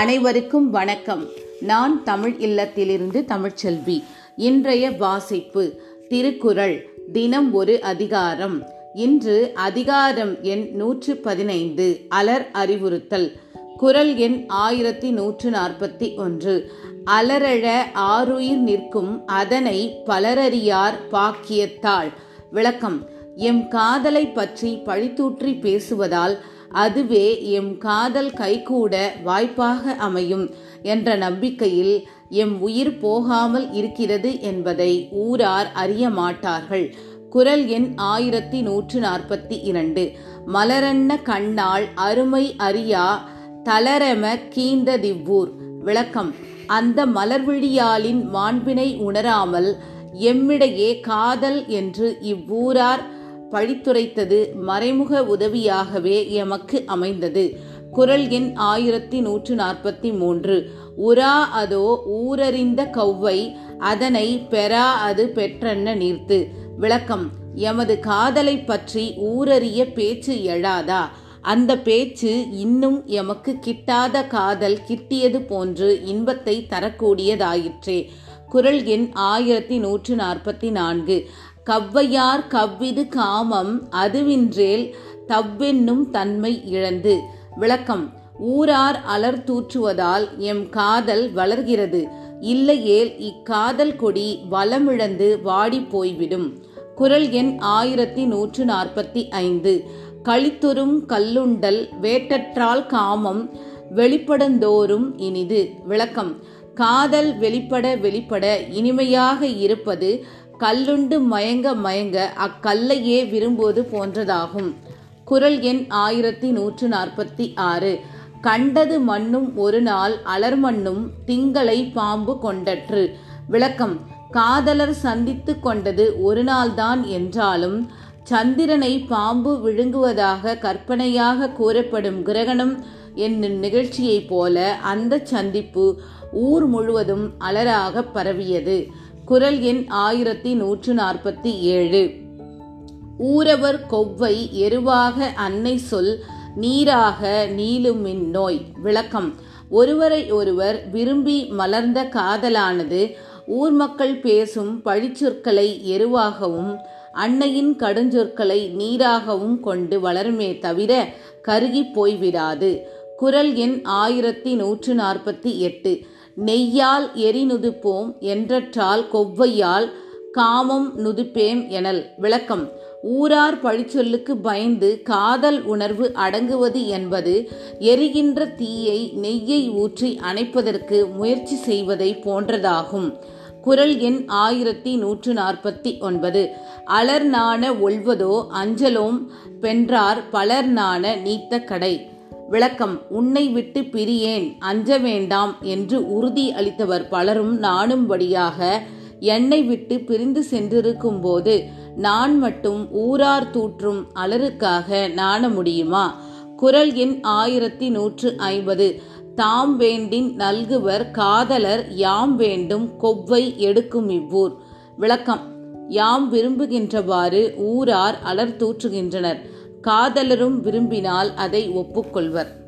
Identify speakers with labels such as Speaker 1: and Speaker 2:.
Speaker 1: அனைவருக்கும் வணக்கம். நான் தமிழ் இல்லத்திலிருந்து தமிழ்ச்செல்வி. இன்றைய வாசிப்பு திருக்குறள் தினம் ஒரு அதிகாரம். இன்று அதிகாரம் எண் நூற்று பதினைந்து அலர் அறிவுறுத்தல். குரல் எண் ஆயிரத்தி நூற்று நாற்பத்தி ஒன்று. அலரழ ஆறுயிர் நிற்கும் அதனை பலரறியார் பாக்கியத்தாள். விளக்கம் எம் காதலை பற்றி பழித்தூற்றி பேசுவதால் அதுவே எம் காதல் கைகூட வாய்ப்பாக அமையும் என்ற நம்பிக்கையில் எம் உயிர் போகாமல் இருக்கிறது என்பதை ஊரார் அறிய மாட்டார்கள். குரல் எண் ஆயிரத்தி நூற்று நாற்பத்தி இரண்டு. மலரன்ன கண்ணாள் அருமை அறியா தளரெம கீந்ததிவ்வூர் விளக்கம். அந்த மலர்விழியாளின் மாண்பினை உணராமல் எம்மிடையே காதல் என்று இவ்வூரார் பழித்துரைத்தது மறைமுக உதவியாகவே எமக்கு அமைந்தது. குரல் எண் ஆயிரத்தி நூற்று நாற்பத்தி மூன்று. உரா அதோ ஊரறிந்த கௌவை அதனை பெறா அது பெற்றென்ன நீர்த்து. விளக்கம். எமது காதலை பற்றி ஊரறிய பேச்சு எழாதா? அந்த பேச்சு இன்னும் எமக்கு கிட்டாத காதல் கிட்டியது போன்று இன்பத்தை தரக்கூடியதாயிற்றே. குரல் எண் ஆயிரத்தி நூற்று நாற்பத்தி நான்கு. கவ்வையார் கவ்விது காமம் அதுவின்றேல் தவ்வென்னும் தன்மை இழந்து. விளக்கம். ஊரார் அலர் தூற்றுவதால் எம் காதல் வளர்கிறது. இல்லையேல் இக்காதல் கொடி வளமிழந்து வாடி போய்விடும். குரல் எண் ஆயிரத்தி நூற்று நாற்பத்தி ஐந்து கழித்துறும் கல்லுண்டல் வேட்டற்றால் காமம் வெளிப்படந்தோறும் இனிது. விளக்கம். காதல் வெளிப்பட வெளிப்பட இனிமையாக இருப்பது கல்லுண்டு மயங்க மயங்க அக்கல்லையே விரும்புவது போன்றதாகும். குரல் எண் ஆயிரத்தி நூற்று நாற்பத்தி ஆறு. கண்டது மண்ணும் ஒரு நாள் அலர்மண்ணும் திங்களை பாம்பு கொண்டற்று. விளக்கம். காதலர் சந்தித்து கொண்டது ஒரு நாள்தான் என்றாலும் சந்திரனை பாம்பு விழுங்குவதாக கற்பனையாக கூறப்படும் கிரகணம் என்னும் நிகழ்ச்சியைப் போல அந்த சந்திப்பு ஊர் முழுவதும் அலராக பரவியது. குரல் எண் ஆயிரத்தி நூற்று நாற்பத்தி ஏழு. ஊரவர் கொவ்வை எருவாக அன்னை சொல் நீராக நீளுமின் நோய். விளக்கம். ஒருவரை ஒருவர் விரும்பி மலர்ந்த காதலானது ஊர் மக்கள் பேசும் பழிச்சொற்களை எருவாகவும் அன்னையின் கடுஞ்சொற்களை நீராகவும் கொண்டு வளருமே தவிர கருகி போய்விடாது. குரல் எண் ஆயிரத்தி நூற்று நாற்பத்தி எட்டு. நெய்யால் எரி நுதுப்போம் என்றற்றால் கொவ்வையால் காமம் நுதுப்பேம் எனல். விளக்கம். ஊரார் பழிச்சொல்லுக்கு பயந்து காதல் உணர்வு அடங்குவது என்பது எரிகின்ற தீயை நெய்யை ஊற்றி அணைப்பதற்கு முயற்சி செய்வதை போன்றதாகும். குரல் எண் ஆயிரத்தி நூற்று நாற்பத்தி ஒன்பது. அலர் நாண ஒல்வதோ அஞ்சலோம் பென்றார் பலர் நாண நீத்த கடை. விளக்கம் உன்னை விட்டு பிரியேன் அஞ்ச வேண்டாம் என்று உறுதி அளித்தவர் பலரும் நாணும்படியாக என்னை விட்டு பிரிந்து சென்றிருக்கும் போது நான் மட்டும் ஊரார் தூற்றும் அலருக்காக நாண முடியுமா? குரல் எண் ஆயிரத்தி நூற்று ஐம்பது. தாம் வேண்டின் நல்குவர் காதலர் யாம் வேண்டும் கொவ்வை எடுக்கும் இவ்வூர். விளக்கம் யாம் விரும்புகின்றவாறு ஊரார் அலர் தூற்றுகின்றனர். காதலரும் விரும்பினால் அதை ஒப்புக்கொள்வர்.